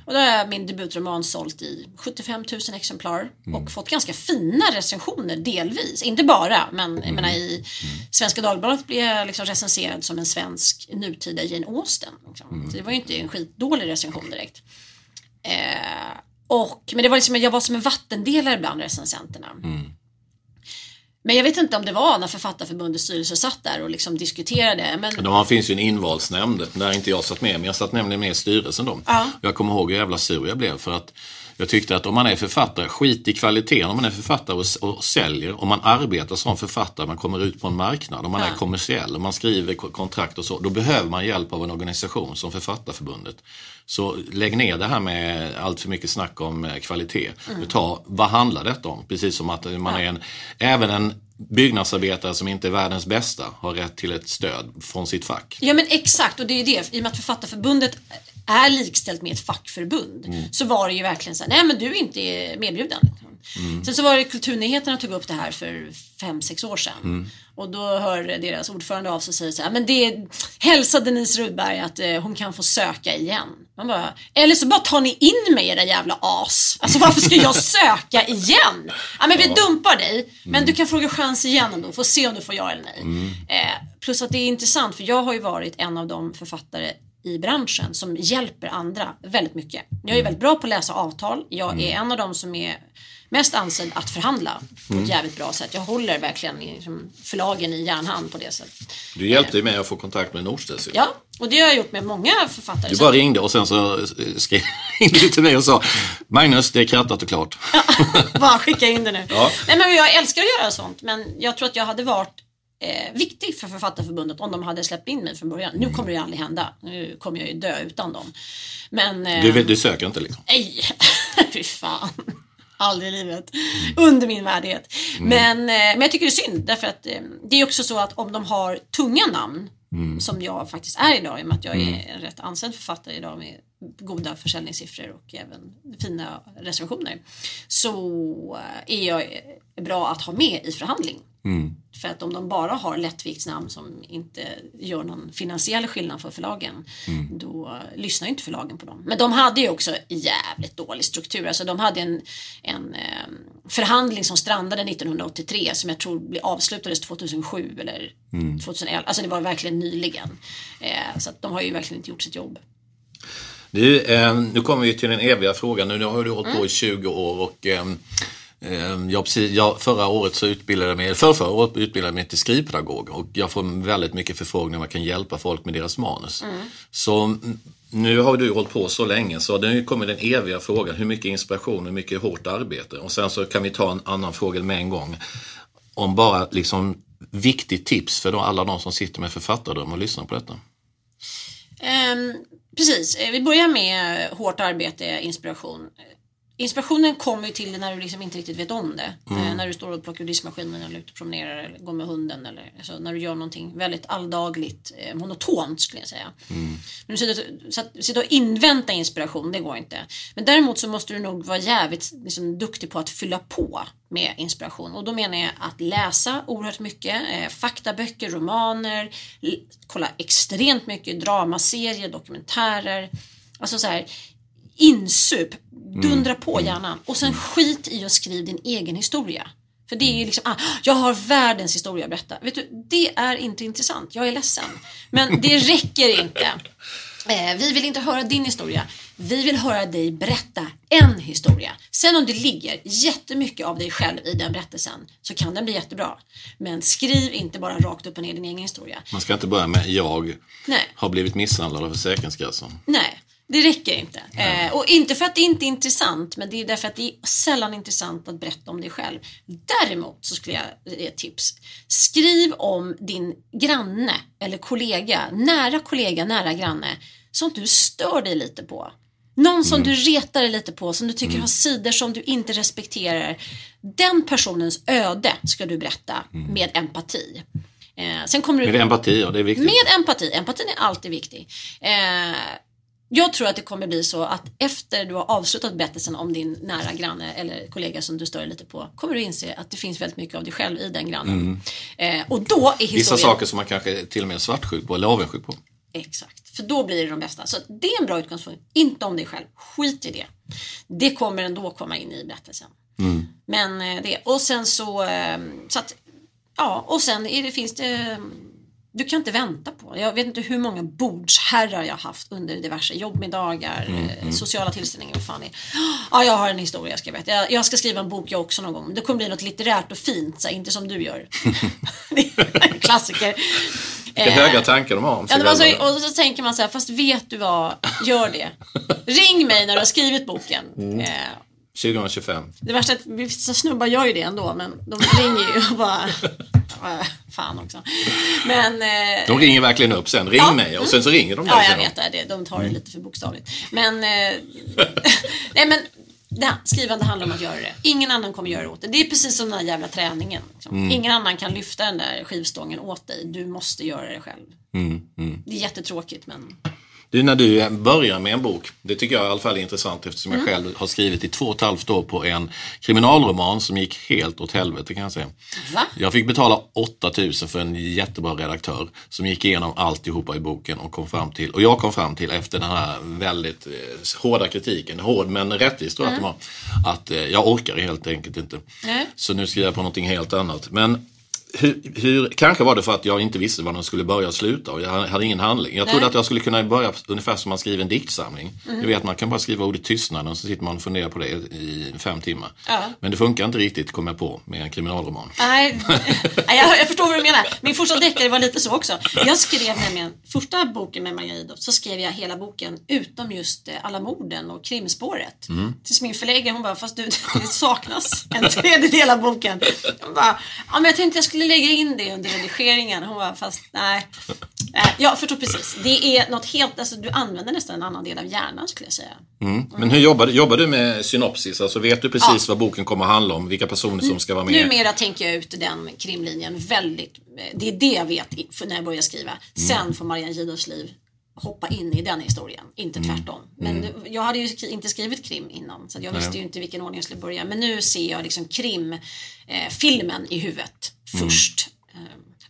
Och då har jag min debutroman sålt i 75 000 exemplar och fått ganska fina recensioner delvis. Inte bara, men jag menar, i Svenska Dagbladet blev jag liksom recenserad som en svensk nutida Jane Austen. Liksom. Så det var ju inte en skitdålig recension direkt. Eh, och, men det var liksom, jag var som en vattendelare bland recensenterna. Men jag vet inte om det var när Författarförbundets styrelse satt där och liksom diskuterade. Men De finns ju en invalsnämnd där inte jag satt med, men jag satt nämligen med i styrelsen då. Ja. Jag kommer ihåg hur jävla sur jag blev för att jag tyckte att om man är författare, skit i kvaliteten. Om man är författare och, och säljer, om man arbetar som författare, man kommer ut på en marknad, om man är kommersiell, om man skriver ko- kontrakt och så, då behöver man hjälp av en organisation som Författarförbundet. Så lägg ner det här med allt för mycket snack om eh, kvalitet. Ta, vad handlar detta om? Precis som att man är en, även en byggnadsarbetare som inte är världens bästa har rätt till ett stöd från sitt fack. Ja men exakt och det är det. I och med att Författarförbundet är likställt med ett fackförbund så var det ju verkligen så här, nej men du är inte medbjuden. Sen så var det Kulturnyheterna tog upp det här för fem sex år sedan. Och då hör deras ordförande av sig och säger så här, men det är, hälsa Denise Rudberg att eh, hon kan få söka igen. Man bara, eller så bara tar ni in mig era jävla as. Alltså varför ska jag söka igen? Ja men vi dumpar dig, men du kan fråga chans igen ändå, får se om du får ja eller nej. Eh, plus att det är intressant för jag har ju varit en av de författare i branschen som hjälper andra väldigt mycket. Jag är väldigt bra på att läsa avtal. Jag är en av de som är mest ansedd att förhandla på ett jävligt bra sätt. Jag håller verkligen liksom, förlagen i järnhand på det sättet. Du hjälpte ju mig att få kontakt med Norstedts. Ja, och det har jag gjort med många författare. Du bara ringde och sen så eh, skrev du till mig och sa Magnus, det är krattat och klart. Bara skicka in det nu. Ja. Nej, men jag älskar att göra sånt men jag tror att jag hade varit eh, viktig för Författarförbundet om de hade släppt in mig från början. Nu kommer det ju aldrig hända. Nu kommer jag ju dö utan dem. Men... Eh, Du, vet- du söker inte liksom. Nej, fy fan. Aldrig i livet. Under min värdighet. Men, eh, men jag tycker det är synd därför att eh, det är också så att om de har tunga namn som jag faktiskt är idag i och med att jag är en rätt ansedd författare idag med goda försäljningssiffror och även fina recensioner så eh, är jag eh, bra att ha med i förhandling. För att om de bara har lättviktsnamn som inte gör någon finansiell skillnad för förlagen då lyssnar ju inte förlagen på dem. Men de hade ju också jävligt dålig struktur. Alltså de hade en, en eh, förhandling som strandade 1983 som jag tror avslutades 2007 eller 2011. Alltså det var verkligen nyligen. Eh, så att de har ju verkligen inte gjort sitt jobb. Du, eh, nu kommer vi till den eviga frågan. Nu har du hållit Mm. på i 20 år och eh, jag, precis, jag, förra året så utbildade jag mig, för förra året utbildade jag mig till skrivpedagog och jag får väldigt mycket förfrågningar om jag kan hjälpa folk med deras manus. Mm. Så mm, nu har du hållit på så länge så nu kommer den eviga frågan, hur mycket inspiration, hur mycket hårt arbete? Och sen så kan vi ta en annan fråga med en gång. Om bara liksom viktigt tips för alla de som sitter med författardröm och lyssnar på detta. Ehm, precis, eh, vi börjar med eh, hårt arbete, inspiration. Inspirationen kommer ju till dig när du liksom inte riktigt vet om det. Eh, när du står och plockar ur diskmaskinen eller ute och promenerar eller går med hunden eller alltså, när du gör någonting väldigt alldagligt eh, monotont skulle jag säga. Men sitter, så att, sitta och invänta inspiration, det går inte. Men däremot så måste du nog vara jävligt liksom, duktig på att fylla på med inspiration. Och då menar jag att läsa oerhört mycket, eh, faktaböcker, romaner, kolla extremt mycket dramaserier, dokumentärer. Alltså så här, insup, dundra på hjärnan och sen skit i att skriva din egen historia. För det är ju liksom, ah, jag har världens historia att berätta. Vet du, det är inte intressant, jag är ledsen. Men det räcker inte. Eh, vi vill inte höra din historia. Vi vill höra dig berätta en historia. Sen om det ligger jättemycket av dig själv i den berättelsen så kan den bli jättebra. Men skriv inte bara rakt upp och ner din egen historia. Man ska inte börja med jag Nej. har blivit misshandlad av Försäkringskassan. Nej, det räcker inte. Eh, och inte för att det inte är intressant, men det är därför att det är sällan intressant att berätta om dig själv. Däremot så skulle jag ge ett tips. Skriv om din granne eller kollega, nära kollega, nära granne, som du stör dig lite på. Någon som du retar dig lite på, som du tycker har sidor som du inte respekterar. Den personens öde ska du berätta med empati. Eh, sen kommer du... Med empati, och det är viktigt. Med empati. Empatin är alltid viktig. Eh, jag tror att det kommer bli så att efter du har avslutat berättelsen om din nära granne eller kollega som du stör lite på kommer du inse att det finns väldigt mycket av dig själv i den grannen. Eh, och då är historien... Vissa saker som man kanske till och med är svartsjuk på eller avundsjuk på. Exakt, för då blir det de bästa. Så det är en bra utgångspunkt. Inte om dig själv. Skit i det. Det kommer ändå komma in i berättelsen. Men eh, det, och sen så, eh, så att, ja, och sen är det, finns det, du kan inte vänta på. Jag vet inte hur många bordsherrar jag har haft under diverse jobbmiddagar, eh, sociala tillställningar, vad fan är. Ja, jag har en historia jag ska berätta. Jag, jag ska skriva en bok jag också någon gång. Det kommer bli något litterärt och fint, så här, inte som du gör. en klassiker. Vilka Eh, höga tankar de har om Ja, sig men alltså, och så tänker man så här, fast vet du vad, gör det. Ring mig när du har skrivit boken. Mm. Eh, 2025. det värsta är att vissa snubbar gör ju det ändå, men de ringer ju och bara, "Äh, fan också. Men, eh, De ringer verkligen upp sen, ring Ja. mig och sen så ringer de dig ja, jag vet det, det, de tar det lite för bokstavligt. Men, eh, nej men, det, skrivande handlar om att göra det. Ingen annan kommer göra det åt dig. Det är precis som den här jävla träningen. Liksom. Mm. Ingen annan kan lyfta den där skivstången åt dig. Du måste göra det själv. Mm, Det är jättetråkigt men Du, när du börjar med en bok, det tycker jag i alla fall är intressant eftersom Mm. jag själv har skrivit i två och ett halvt år på en kriminalroman som gick helt åt helvete kan jag säga. Va? Jag fick betala 8000 för en jättebra redaktör som gick igenom alltihopa i boken och kom fram till, och jag kom fram till efter den här väldigt eh, hårda kritiken, hård men rättvis tror jag att det var, att eh, jag orkar helt enkelt inte. Nej. Så nu skriver jag på någonting helt annat. Men hur, hur, kanske var det för att jag inte visste var den skulle börja och sluta och jag hade ingen handling. Jag trodde Nej. att jag skulle kunna börja ungefär som man skriver en diktsamling. Du vet, man kan bara skriva ordet tystnad och så sitter man och funderar på det i fem timmar. Ja. Men det funkar inte riktigt, kom jag på, med en kriminalroman. Nej, jag, jag förstår vad du menar. Min första deckare var lite så också. Jag skrev nämligen, första boken med Maria Idolf, så skrev jag hela boken utom just eh, alla morden och krimspåret. Tills min förläggare hon bara, fast du, det saknas en tredjedel av boken. Hon bara, ja men jag tänkte jag skulle lägga in det under redigeringen. Hon bara, fast nej. nej jag förstår precis. Det är något helt, alltså du använder nästan en annan del av hjärnan skulle jag säga. Men hur jobbar, du- jobbar du med synopsis? Alltså vet du precis Ja. vad boken kommer att handla om? Vilka personer som ska vara med? Numera tänker jag ut den krimlinjen väldigt, det är det jag vet när jag börjar skriva. Sen får Marianne Gidolfs liv hoppa in i den historien, inte tvärtom. Men jag hade ju inte skrivit krim innan så jag visste ju inte vilken ordning jag skulle börja. Men nu ser jag liksom krimfilmen eh, i huvudet. Först. Eh,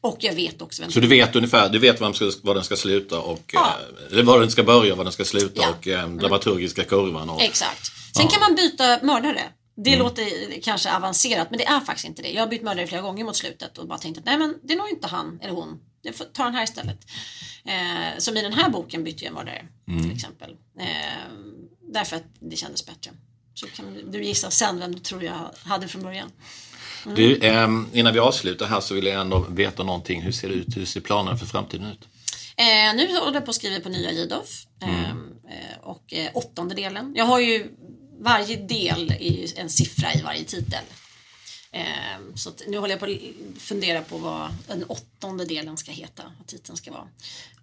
Och jag vet också vem Så du vet ungefär, du vet var, ska, var den ska sluta och, Ja. eh, eller var den ska börja, var den ska sluta Ja. och eh, dramaturgiska kurvan. Och, Exakt. Sen kan man byta mördare. Det låter kanske avancerat men det är faktiskt inte det. Jag har bytt mördare flera gånger mot slutet och bara tänkt att nej men det är nog inte han eller hon. Jag får ta den här istället. Eh, som i den här boken bytte jag mördare till exempel. Eh, därför att det kändes bättre. Så kan du gissa sen vem du tror jag hade från början. Du, ehm, innan vi avslutar här så vill jag ändå veta någonting. Hur ser det ut? Hur ser planen för framtiden ut? Eh, nu håller jag på att skriva på nya Jidolf. Eh, eh, och eh, åttonde delen. Jag har ju varje del är ju en siffra i varje titel. Eh, så nu håller jag på att fundera på vad den åttonde delen ska heta, vad titeln ska vara.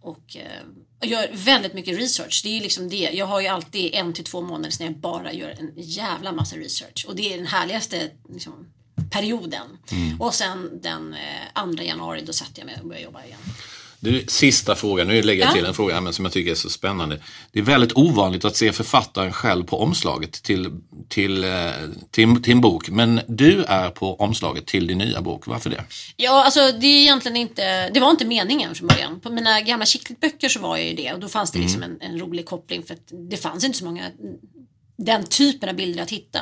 Och eh, jag gör väldigt mycket research. Det är ju liksom det. Jag har ju alltid en till två månader när jag bara gör en jävla massa research. Och det är den härligaste liksom, perioden. Och sen den eh, 2 januari då satt jag med och började jobba igen. Du, sista frågan, nu lägger jag Ja. till en fråga men som jag tycker är så spännande. Det är väldigt ovanligt att se författaren själv på omslaget till, till, eh, till, till en bok. Men du är på omslaget till din nya bok. Varför det? Ja, alltså det är egentligen inte, det var inte meningen från början. På mina gamla Chicklit-böcker så var jag ju det och då fanns det liksom en, en rolig koppling för att det fanns inte så många den typen av bilder att hitta.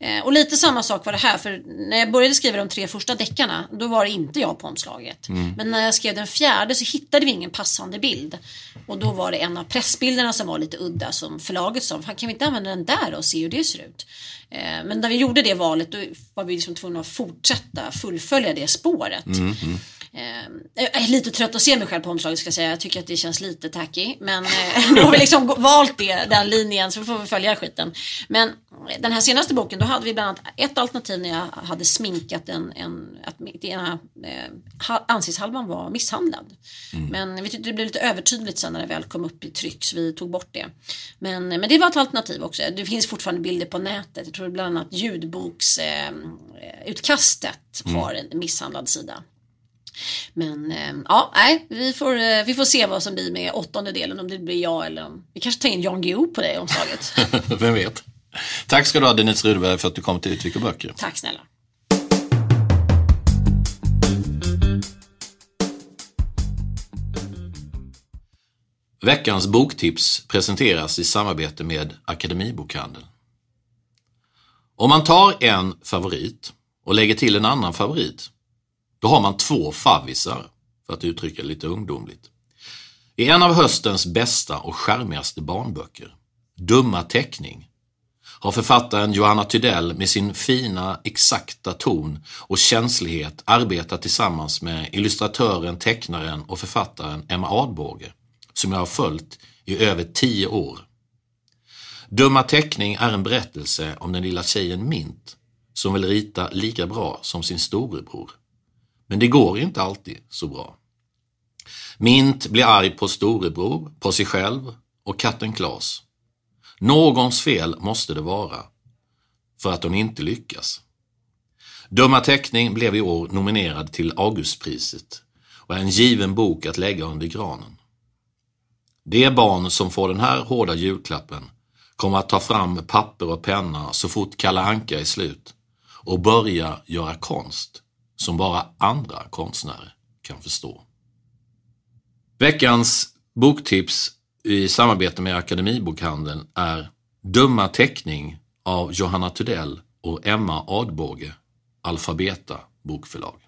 Eh, och lite samma sak var det här, för när jag började skriva de tre första deckarna, då var det inte jag på omslaget. Men när jag skrev den fjärde så hittade vi ingen passande bild. Och då var det en av pressbilderna som var lite udda som förlaget sa, "Fan, kan vi inte använda den där och se hur det ser ut? Eh, men när vi gjorde det valet då var vi liksom tvungna att fortsätta fullfölja det spåret. Eh, jag är lite trött att se mig själv på omslaget ska jag säga. Jag tycker att det känns lite tacky. Men eh, nu har vi liksom valt det, den linjen så får vi följa skiten. Men den här senaste boken då hade vi bland annat ett alternativ när jag hade sminkat en, en att mitt ena eh, ha- ansiktshalvan var misshandlad. Men vi tyckte det blev lite övertydligt sen när det väl kom upp i tryck så vi tog bort det. Men, men det var ett alternativ också. Det finns fortfarande bilder på nätet. Jag tror bland annat ljudboksutkastet eh, utkastet har en misshandlad sida. Men eh, ja, nej, vi får, eh, vi får se vad som blir med åttonde delen, om det blir jag eller om... Vi kanske tar in Jan Guillou på det omslaget. Vem vet? Tack ska du ha Denise Rudberg för att du kom till Utvik och böcker. Tack snälla. Veckans boktips presenteras i samarbete med Akademibokhandeln. Om man tar en favorit och lägger till en annan favorit, då har man två favvisar, för att uttrycka det lite ungdomligt. I en av höstens bästa och charmigaste barnböcker, Dumma teckning, har författaren Johanna Tydell med sin fina, exakta ton och känslighet arbetat tillsammans med illustratören, tecknaren och författaren Emma Adbåge, som jag har följt i över tio år. Dumma teckning är en berättelse om den lilla tjejen Mint, som vill rita lika bra som sin storebror. Men det går inte alltid så bra. Mint blir arg på storebror, på sig själv och katten Klas. Någons fel måste det vara för att de inte lyckas. Dumma teckning blev i år nominerad till Augustpriset och är en given bok att lägga under granen. Det barn som får den här hårda julklappen kommer att ta fram papper och penna så fort Kalle Anka är slut och börja göra konst som bara andra konstnärer kan förstå. Veckans boktips i samarbete med Akademibokhandeln är Dumma teckning av Johanna Tudell och Emma Adbåge, Alfabeta bokförlag.